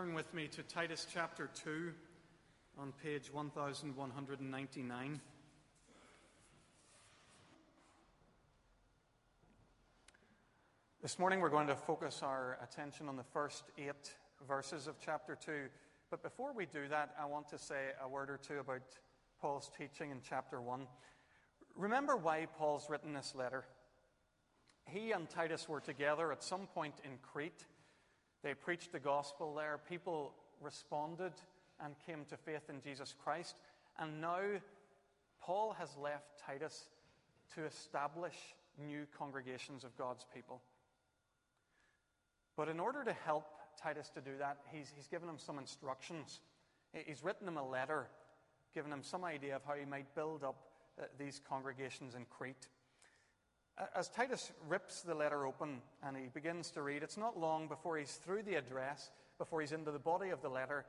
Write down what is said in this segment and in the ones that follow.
Turn with me to Titus chapter 2 on page 1199. This morning we're going to focus our attention on the first eight verses of chapter 2. But before we do that, I want to say a word or two about Paul's teaching in chapter 1. Remember why Paul's written this letter. He and Titus were together at some point in Crete. They preached the gospel there. People responded and came to faith in Jesus Christ. And now Paul has left Titus to establish new congregations of God's people. But in order to help Titus to do that, he's, he's given him some instructions. He's written him a letter, given him some idea of how he might build up uh, these congregations in Crete. As Titus rips the letter open and he begins to read, it's not long before he's through the address, before he's into the body of the letter,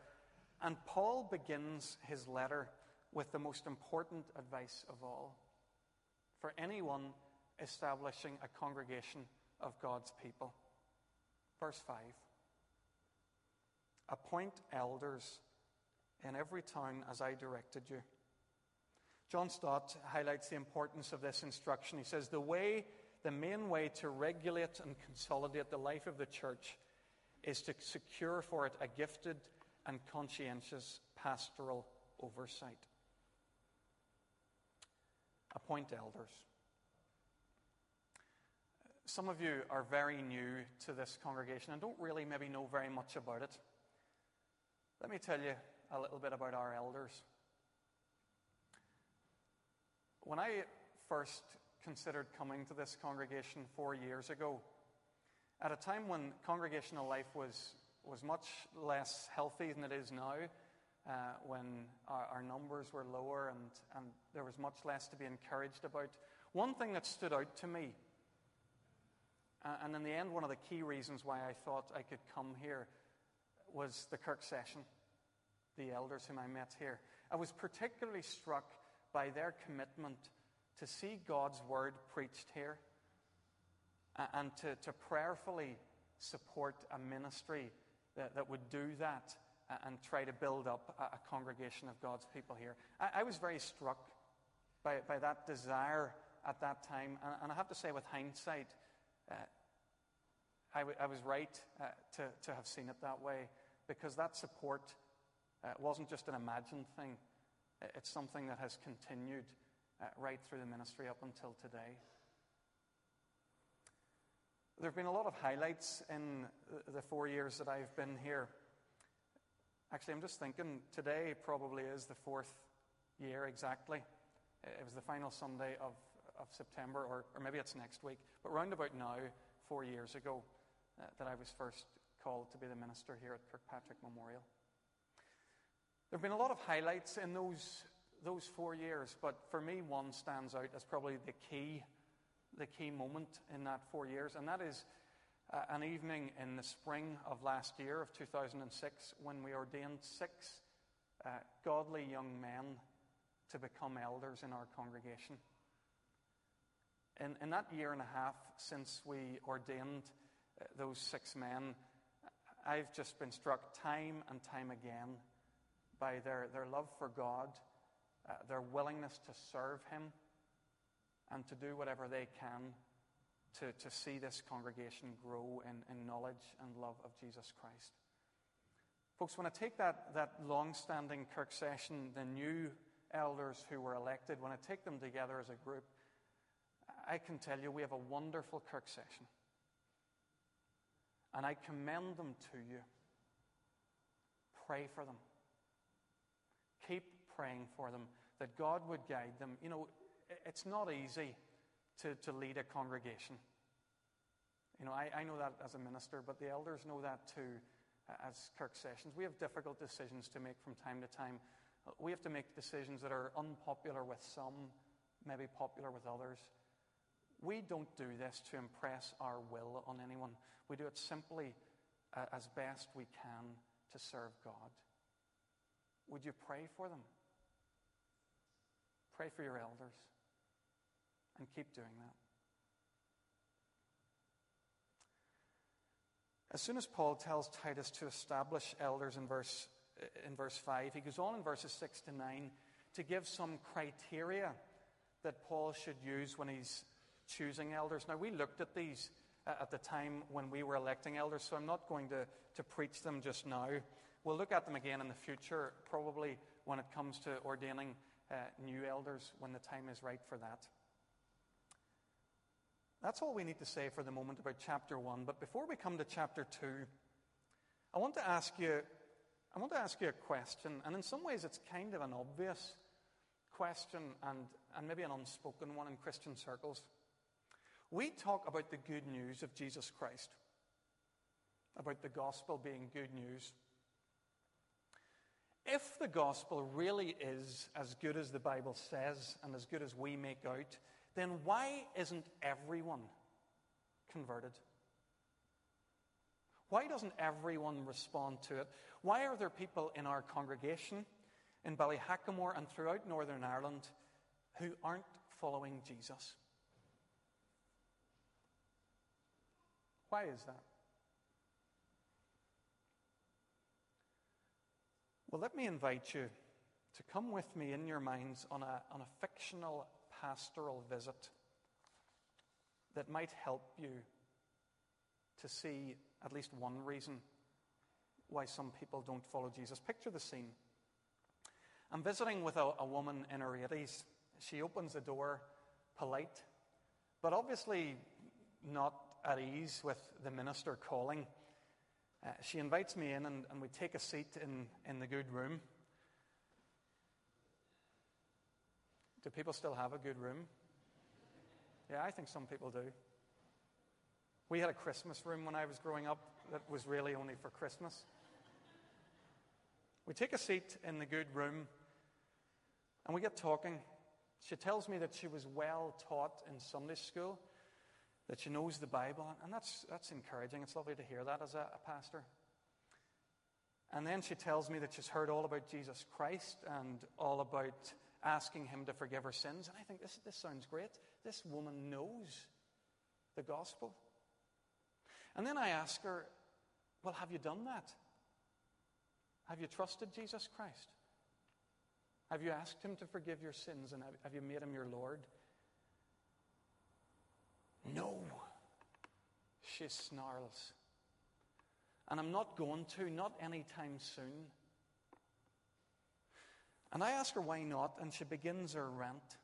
and Paul begins his letter with the most important advice of all for anyone establishing a congregation of God's people. Verse 5 Appoint elders in every town as I directed you. John Stott highlights the importance of this instruction. He says, The way, the main way to regulate and consolidate the life of the church is to secure for it a gifted and conscientious pastoral oversight. Appoint elders. Some of you are very new to this congregation and don't really maybe know very much about it. Let me tell you a little bit about our elders. When I first considered coming to this congregation four years ago, at a time when congregational life was, was much less healthy than it is now, uh, when our, our, numbers were lower and, and there was much less to be encouraged about, one thing that stood out to me uh, and in the end, one of the key reasons why I thought I could come here was the Kirk session, the elders whom I met here. I was particularly struck by their commitment to see God's word preached here and to, to prayerfully support a ministry that, that would do that and try to build up a, congregation of God's people here. I, I, was very struck by, by that desire at that time. And, and I have to say, with hindsight, uh, I, w- I was right uh, to, to have seen it that way because that support uh, wasn't just an imagined thing, it's something that has continued uh, right through the ministry up until today. There have been a lot of highlights in the four years that I've been here. Actually, I'm just thinking today probably is the fourth year exactly. It was the final Sunday of of September, or, or maybe it's next week, but round about now, four years ago, uh, that I was first called to be the minister here at Kirkpatrick Memorial. There have been a lot of highlights in those, those four years, but for me, one stands out as probably the key, the key moment in that four years, and that is uh, an evening in the spring of last year, of 2006, when we ordained six uh, godly young men to become elders in our congregation. In, in that year and a half since we ordained uh, those six men, I've just been struck time and time again by their, their love for God, uh, their willingness to serve Him, and to do whatever they can to, to see this congregation grow in, in knowledge and love of Jesus Christ. Folks, when I take that, that long standing Kirk session, the new elders who were elected, when I take them together as a group, I can tell you we have a wonderful Kirk session. And I commend them to you. Pray for them. Keep praying for them that God would guide them. You know, it's not easy to, to lead a congregation. You know, I, I know that as a minister, but the elders know that too as Kirk sessions. We have difficult decisions to make from time to time. We have to make decisions that are unpopular with some, maybe popular with others. We don't do this to impress our will on anyone. We do it simply uh, as best we can to serve God. Would you pray for them? Pray for your elders and keep doing that. As soon as Paul tells Titus to establish elders in verse, in verse 5, he goes on in verses 6 to 9 to give some criteria that Paul should use when he's choosing elders. Now, we looked at these at the time when we were electing elders, so I'm not going to, to preach them just now. We'll look at them again in the future, probably when it comes to ordaining uh, new elders, when the time is right for that. That's all we need to say for the moment about chapter 1. But before we come to chapter 2, I want to ask you I want to ask you a question, and in some ways it's kind of an obvious question and, and maybe an unspoken one in Christian circles. We talk about the good news of Jesus Christ, about the gospel being good news. If the gospel really is as good as the Bible says and as good as we make out, then why isn't everyone converted? Why doesn't everyone respond to it? Why are there people in our congregation, in Ballyhackamore and throughout Northern Ireland, who aren't following Jesus? Why is that? Well, let me invite you to come with me in your minds on a, on a fictional pastoral visit that might help you to see at least one reason why some people don't follow Jesus. Picture the scene. I'm visiting with a, a woman in her 80s. She opens the door, polite, but obviously not at ease with the minister calling. Uh, she invites me in, and, and we take a seat in, in the good room. Do people still have a good room? Yeah, I think some people do. We had a Christmas room when I was growing up that was really only for Christmas. We take a seat in the good room and we get talking. She tells me that she was well taught in Sunday school, that she knows the Bible, and that's, that's encouraging. It's lovely to hear that as a, a pastor. And then she tells me that she's heard all about Jesus Christ and all about asking him to forgive her sins. And I think this, this sounds great. This woman knows the gospel. And then I ask her, Well, have you done that? Have you trusted Jesus Christ? Have you asked him to forgive your sins and have, have you made him your Lord? No. She snarls. And I'm not going to, not anytime soon. And I ask her why not, and she begins her rant.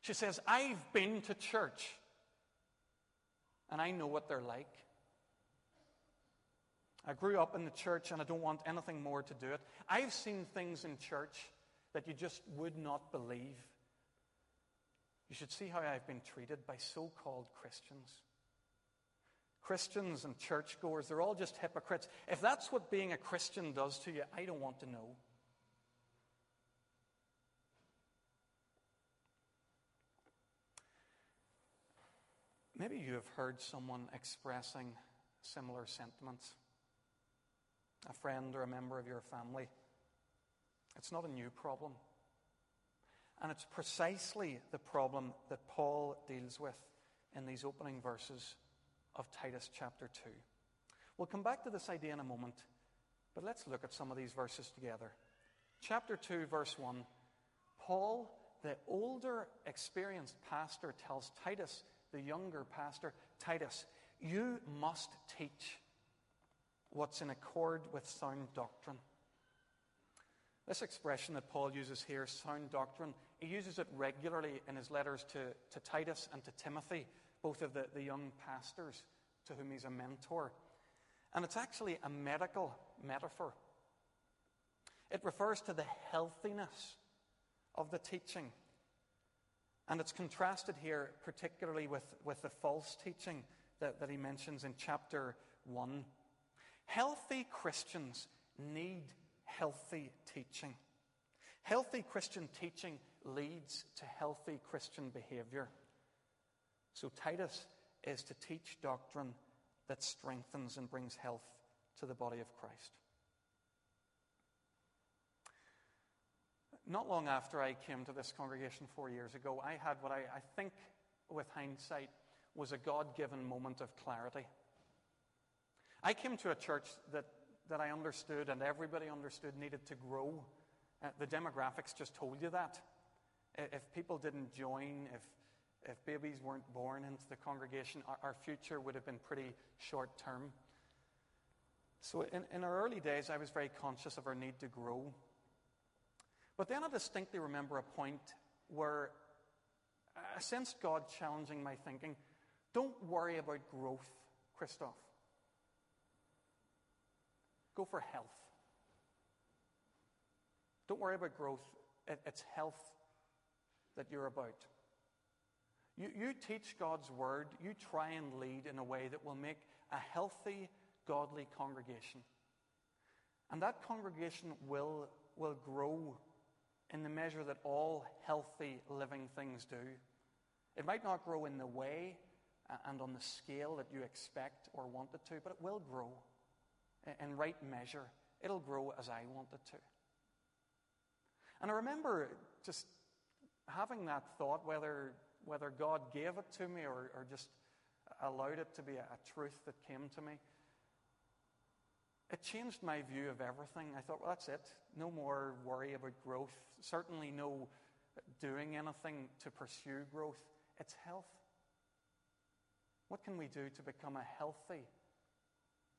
She says, I've been to church, and I know what they're like. I grew up in the church, and I don't want anything more to do it. I've seen things in church that you just would not believe. You should see how I've been treated by so called Christians. Christians and churchgoers, they're all just hypocrites. If that's what being a Christian does to you, I don't want to know. Maybe you have heard someone expressing similar sentiments, a friend or a member of your family. It's not a new problem. And it's precisely the problem that Paul deals with in these opening verses of Titus chapter 2. We'll come back to this idea in a moment, but let's look at some of these verses together. Chapter 2, verse 1 Paul, the older, experienced pastor, tells Titus the younger pastor, Titus, you must teach what's in accord with sound doctrine. This expression that Paul uses here, sound doctrine, he uses it regularly in his letters to, to Titus and to Timothy, both of the, the young pastors to whom he's a mentor. And it's actually a medical metaphor. It refers to the healthiness of the teaching and it's contrasted here particularly with, with the false teaching that, that he mentions in chapter 1. Healthy Christians need healthy teaching. Healthy Christian teaching leads to healthy Christian behavior. So Titus is to teach doctrine that strengthens and brings health to the body of Christ. not long after I came to this congregation four years ago, I had what I, I think, with hindsight, was a God given moment of clarity. I came to a church that, that I understood and everybody understood needed to grow. Uh, the demographics just told you that. If people didn't join, if, if babies weren't born into the congregation, our, our future would have been pretty short term. So, in, in our early days, I was very conscious of our need to grow. But then I distinctly remember a point where I sensed God challenging my thinking. Don't worry about growth, Christoph. Go for health. Don't worry about growth, it's health that you're about. You, you teach God's word, you try and lead in a way that will make a healthy, godly congregation. And that congregation will, will grow in the measure that all healthy living things do. It might not grow in the way uh, and on the scale that you expect or want it to, but it will grow in right measure. It'll grow as I want it to. And I remember just having that thought, whether, whether God gave it to me or, or just allowed it to be a, a truth that came to me, it changed my view of everything. I thought, well, that's it. No more worry about growth. Certainly no doing anything to pursue growth. It's health. What can we do to become a healthy,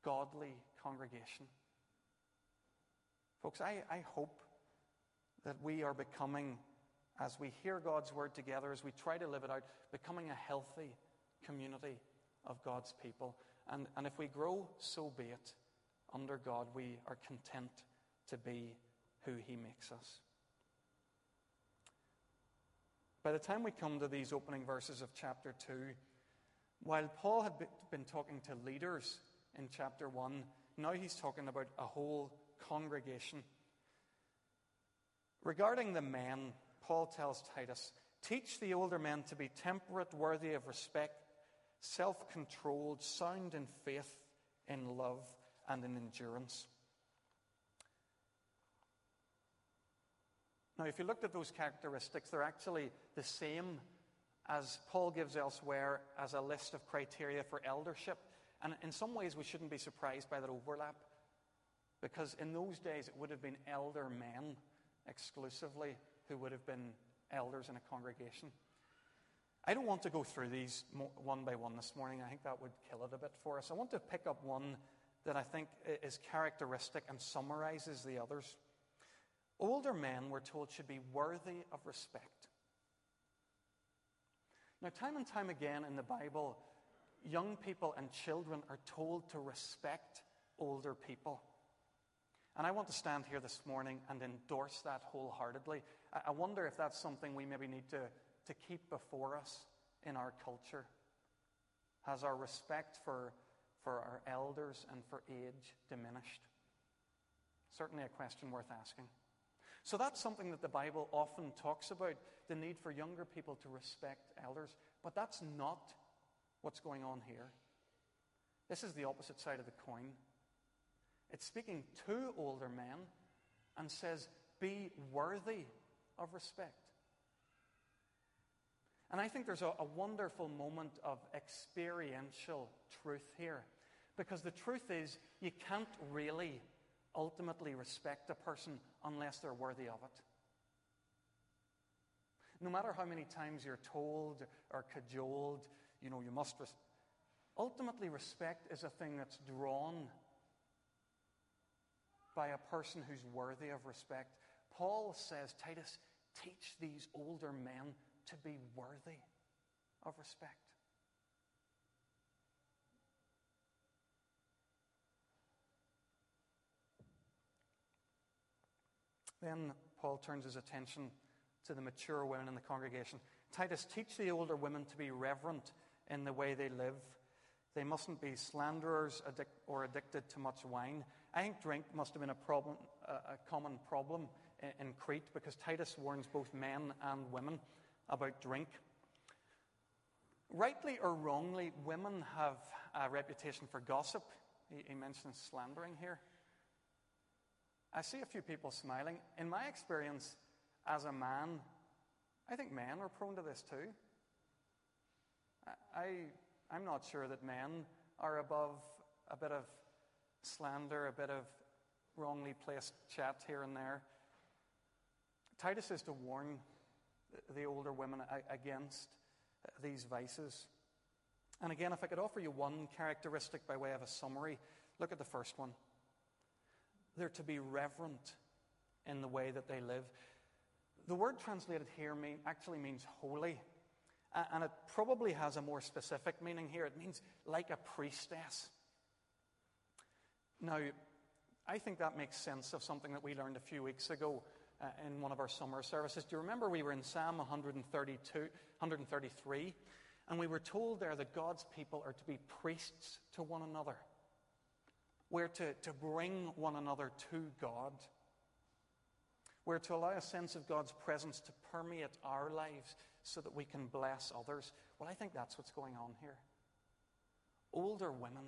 godly congregation? Folks, I, I hope that we are becoming, as we hear God's word together, as we try to live it out, becoming a healthy community of God's people. And, and if we grow, so be it. Under God, we are content to be who He makes us. By the time we come to these opening verses of chapter 2, while Paul had been talking to leaders in chapter 1, now he's talking about a whole congregation. Regarding the men, Paul tells Titus, Teach the older men to be temperate, worthy of respect, self controlled, sound in faith, in love, and in endurance. Now, if you looked at those characteristics, they're actually the same as Paul gives elsewhere as a list of criteria for eldership. And in some ways, we shouldn't be surprised by that overlap, because in those days, it would have been elder men exclusively who would have been elders in a congregation. I don't want to go through these one by one this morning. I think that would kill it a bit for us. I want to pick up one that I think is characteristic and summarizes the others. Older men, we're told, should be worthy of respect. Now, time and time again in the Bible, young people and children are told to respect older people. And I want to stand here this morning and endorse that wholeheartedly. I wonder if that's something we maybe need to, to keep before us in our culture. Has our respect for, for our elders and for age diminished? Certainly a question worth asking. So that's something that the Bible often talks about the need for younger people to respect elders. But that's not what's going on here. This is the opposite side of the coin. It's speaking to older men and says, Be worthy of respect. And I think there's a, a, wonderful moment of experiential truth here. Because the truth is, you can't really ultimately respect a person unless they're worthy of it. No matter how many times you're told or cajoled, you know, you must. Res- ultimately, respect is a thing that's drawn by a person who's worthy of respect. Paul says, Titus, teach these older men to be worthy of respect. Then Paul turns his attention to the mature women in the congregation. Titus, teach the older women to be reverent in the way they live. They mustn't be slanderers or addicted to much wine. I think drink must have been a, problem, a common problem in, Crete because Titus warns both men and women about drink. Rightly or wrongly, women have a reputation for gossip. He mentions slandering here. I see a few people smiling. In my experience as a man, I think men are prone to this too. I, I'm not sure that men are above a bit of slander, a bit of wrongly placed chat here and there. Titus is to warn the older women against these vices. And again, if I could offer you one characteristic by way of a summary, look at the first one. They're to be reverent in the way that they live. The word translated here mean, actually means holy. And it probably has a more specific meaning here. It means like a priestess. Now, I think that makes sense of something that we learned a few weeks ago uh, in one of our summer services. Do you remember we were in Psalm 132, 133? And we were told there that God's people are to be priests to one another. We're to, to bring one another to God. We're to allow a sense of God's presence to permeate our lives so that we can bless others. Well, I think that's what's going on here. Older women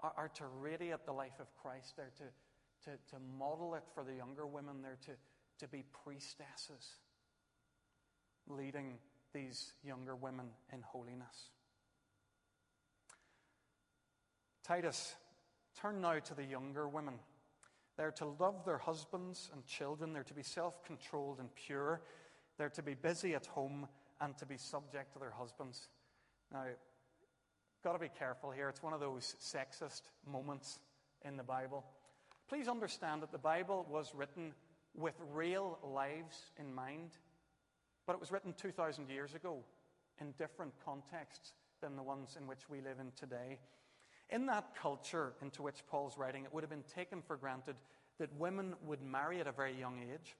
are, are to radiate the life of Christ. They're to, to, to model it for the younger women. They're to, to be priestesses, leading these younger women in holiness. Titus, turn now to the younger women. They're to love their husbands and children. They're to be self controlled and pure. They're to be busy at home and to be subject to their husbands. Now, got to be careful here. It's one of those sexist moments in the Bible. Please understand that the Bible was written with real lives in mind, but it was written 2,000 years ago in different contexts than the ones in which we live in today. In that culture into which Paul's writing, it would have been taken for granted that women would marry at a very young age.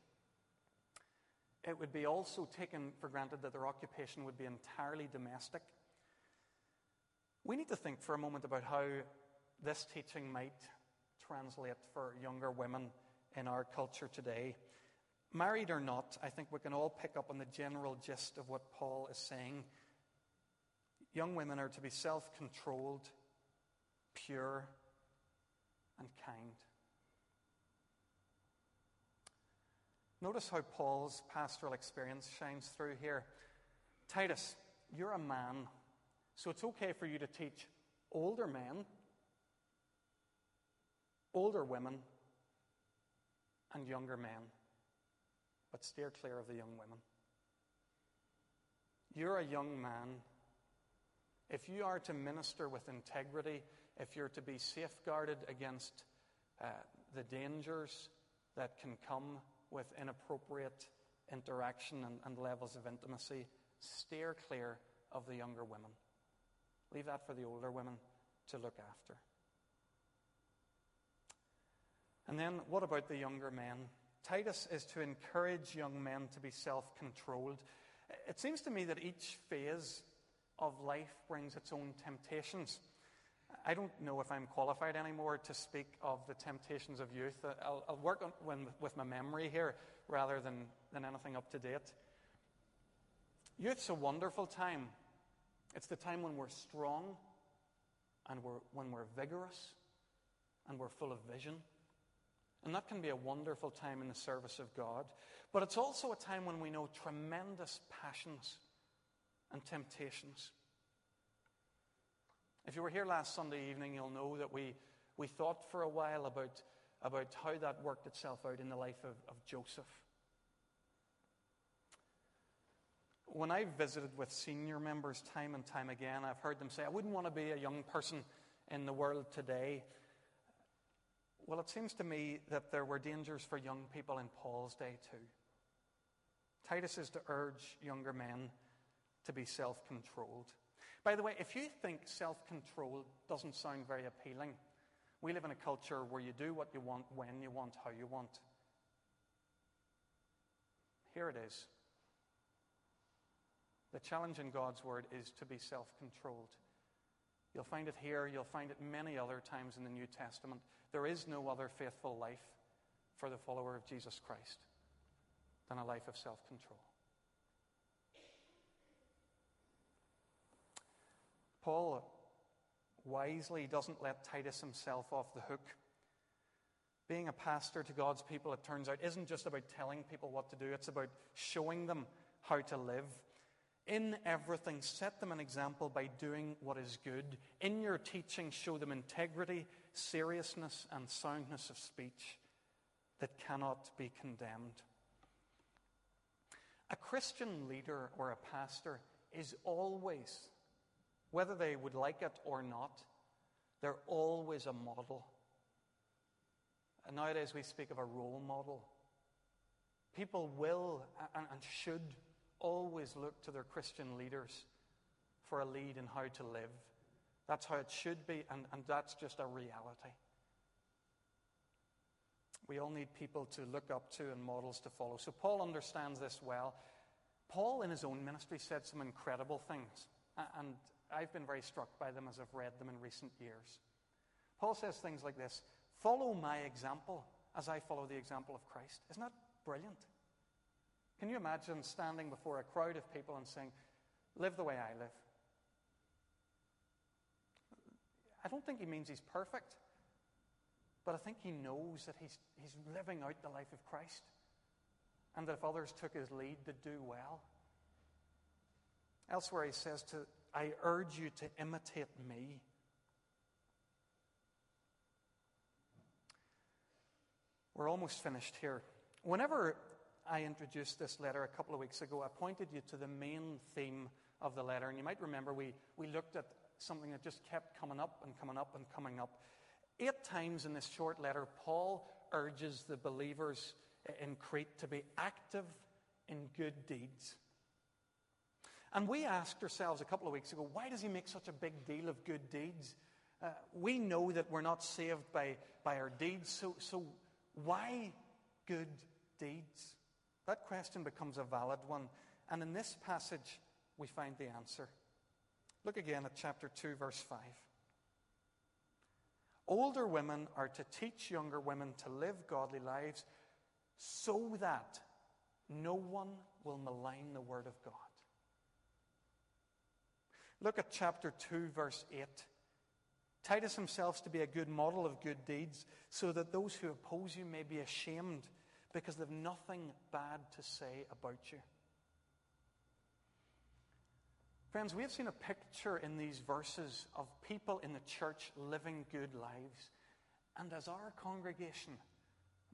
It would be also taken for granted that their occupation would be entirely domestic. We need to think for a moment about how this teaching might translate for younger women in our culture today. Married or not, I think we can all pick up on the general gist of what Paul is saying. Young women are to be self controlled, pure, and kind. Notice how Paul's pastoral experience shines through here. Titus, you're a man, so it's okay for you to teach older men, older women, and younger men, but steer clear of the young women. You're a young man. If you are to minister with integrity, if you're to be safeguarded against uh, the dangers that can come with inappropriate interaction and, and levels of intimacy, steer clear of the younger women. Leave that for the older women to look after. And then, what about the younger men? Titus is to encourage young men to be self controlled. It seems to me that each phase of life brings its own temptations. I don't know if I'm qualified anymore to speak of the temptations of youth. Uh, I'll, I'll work on, when, with my memory here rather than, than anything up to date. Youth's a wonderful time. It's the time when we're strong and we're, when we're vigorous and we're full of vision. And that can be a wonderful time in the service of God. But it's also a time when we know tremendous passions and temptations. If you were here last Sunday evening, you'll know that we, we thought for a while about, about how that worked itself out in the life of, of Joseph. When I've visited with senior members time and time again, I've heard them say, I wouldn't want to be a young person in the world today. Well, it seems to me that there were dangers for young people in Paul's day too. Titus is to urge younger men to be self controlled. By the way, if you think self control doesn't sound very appealing, we live in a culture where you do what you want, when you want, how you want. Here it is. The challenge in God's word is to be self controlled. You'll find it here, you'll find it many other times in the New Testament. There is no other faithful life for the follower of Jesus Christ than a life of self control. Paul wisely doesn't let Titus himself off the hook. Being a pastor to God's people, it turns out, isn't just about telling people what to do, it's about showing them how to live. In everything, set them an example by doing what is good. In your teaching, show them integrity, seriousness, and soundness of speech that cannot be condemned. A Christian leader or a pastor is always, whether they would like it or not, they're always a model. And nowadays we speak of a role model. People will and, and should always look to their Christian leaders for a lead in how to live. That's how it should be, and, and that's just a reality. We all need people to look up to and models to follow. So Paul understands this well. Paul, in his own ministry, said some incredible things, and I've been very struck by them as I've read them in recent years. Paul says things like this Follow my example as I follow the example of Christ. Isn't that brilliant? Can you imagine standing before a crowd of people and saying, Live the way I live? I don't think he means he's perfect, but I think he knows that he's, he's living out the life of Christ and that if others took his lead, they'd do well. Elsewhere, he says to, I urge you to imitate me. We're almost finished here. Whenever I introduced this letter a couple of weeks ago, I pointed you to the main theme of the letter. And you might remember we, we looked at something that just kept coming up and coming up and coming up. Eight times in this short letter, Paul urges the believers in Crete to be active in good deeds. And we asked ourselves a couple of weeks ago, why does he make such a big deal of good deeds? Uh, we know that we're not saved by, by our deeds, so, so why good deeds? That question becomes a valid one. And in this passage, we find the answer. Look again at chapter 2, verse 5. Older women are to teach younger women to live godly lives so that no one will malign the word of God. Look at chapter 2, verse 8. Titus himself to be a good model of good deeds, so that those who oppose you may be ashamed because they've nothing bad to say about you. Friends, we have seen a picture in these verses of people in the church living good lives. And as our congregation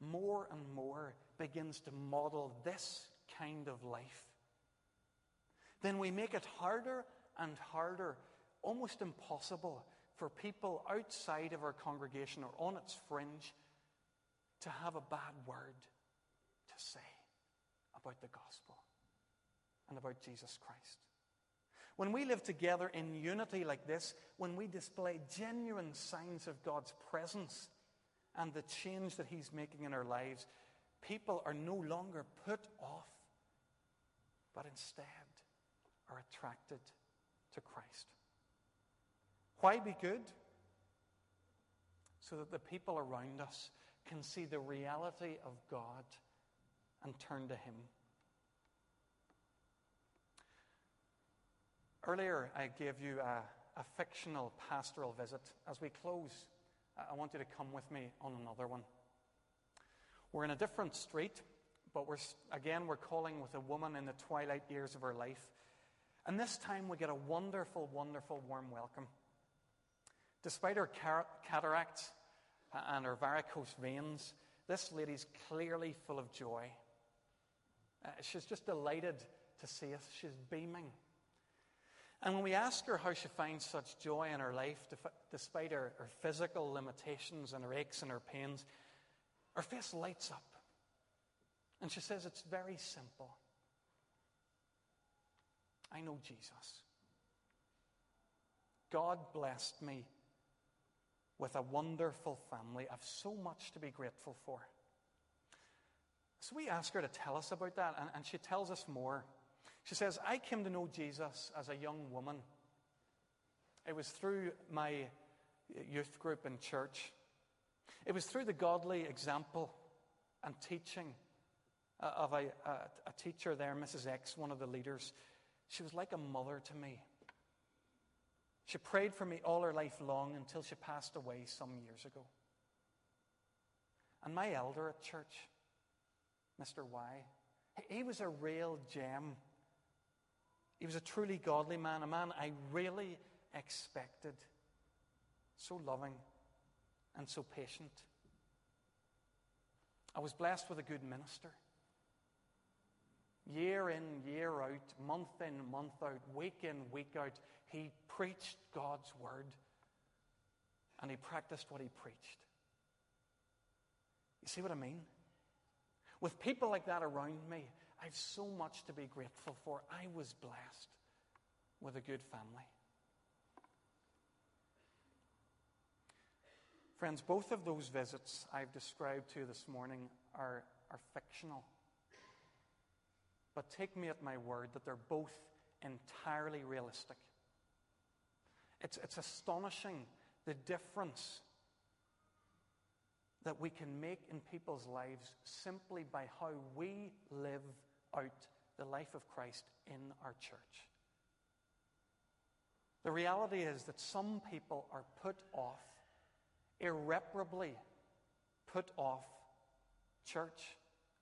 more and more begins to model this kind of life, then we make it harder and harder, almost impossible, for people outside of our congregation or on its fringe to have a bad word to say about the gospel and about Jesus Christ. When we live together in unity like this, when we display genuine signs of God's presence and the change that He's making in our lives, people are no longer put off, but instead are attracted to Christ. Why be good? So that the people around us can see the reality of God and turn to Him. Earlier, I gave you a, a fictional pastoral visit. As we close, I want you to come with me on another one. We're in a different street, but we're, again, we're calling with a woman in the twilight years of her life. And this time we get a wonderful, wonderful warm welcome. Despite her cataracts and her varicose veins, this lady's clearly full of joy. Uh, she's just delighted to see us. She's beaming. And when we ask her how she finds such joy in her life, despite her, her physical limitations and her aches and her pains, her face lights up. And she says, It's very simple. I know Jesus. God blessed me with a wonderful family. I've so much to be grateful for. So we ask her to tell us about that, and, and she tells us more. She says, I came to know Jesus as a young woman. It was through my youth group in church. It was through the godly example and teaching uh, of a, a, a teacher there, Mrs. X, one of the leaders. She was like a mother to me. She prayed for me all her life long until she passed away some years ago. And my elder at church, Mr. Y, he was a real gem. He was a truly godly man, a man I really expected. So loving and so patient. I was blessed with a good minister. Year in, year out, month in, month out, week in, week out, he preached God's word and he practiced what he preached. You see what I mean? With people like that around me, I have so much to be grateful for. I was blessed with a good family. Friends, both of those visits I've described to you this morning are, are fictional. But take me at my word that they're both entirely realistic. It's, it's astonishing the difference that we can make in people's lives simply by how we live out the life of Christ in our church. The reality is that some people are put off, irreparably put off church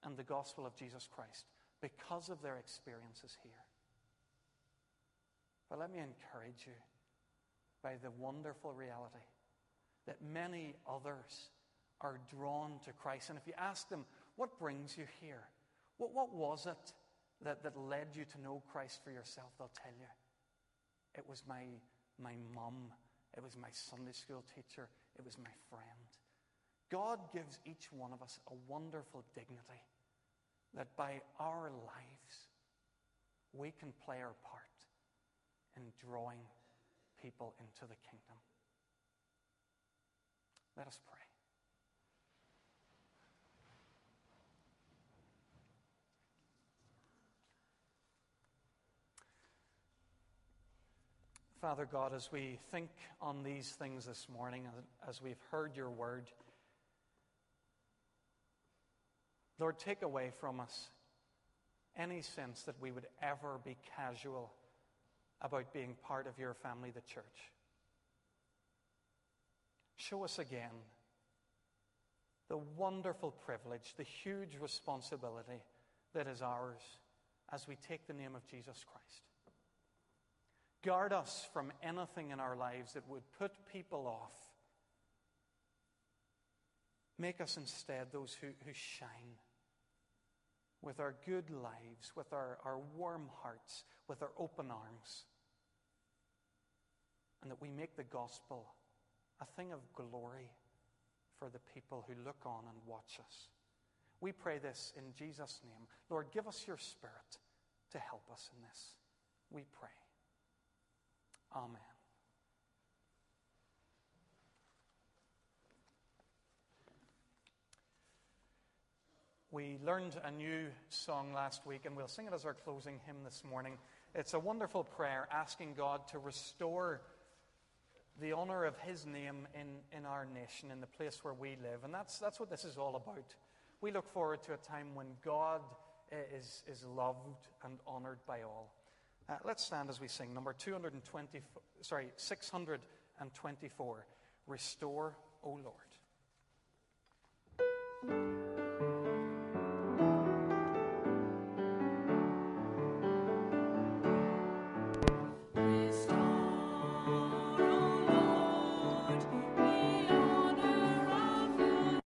and the gospel of Jesus Christ because of their experiences here. But let me encourage you by the wonderful reality that many others are drawn to Christ. And if you ask them, what brings you here? What, what was it that, that led you to know Christ for yourself? They'll tell you. It was my, my mum. It was my Sunday school teacher. It was my friend. God gives each one of us a wonderful dignity that by our lives we can play our part in drawing people into the kingdom. Let us pray. Father God, as we think on these things this morning, as we've heard your word, Lord, take away from us any sense that we would ever be casual about being part of your family, the church. Show us again the wonderful privilege, the huge responsibility that is ours as we take the name of Jesus Christ. Guard us from anything in our lives that would put people off. Make us instead those who, who shine with our good lives, with our, our warm hearts, with our open arms. And that we make the gospel a thing of glory for the people who look on and watch us. We pray this in Jesus' name. Lord, give us your spirit to help us in this. We pray. Amen. We learned a new song last week, and we'll sing it as our closing hymn this morning. It's a wonderful prayer asking God to restore the honor of His name in, in our nation, in the place where we live. And that's, that's what this is all about. We look forward to a time when God eh, is, is loved and honored by all. Uh, let's stand as we sing number 220, sorry, 624. Restore, O Lord.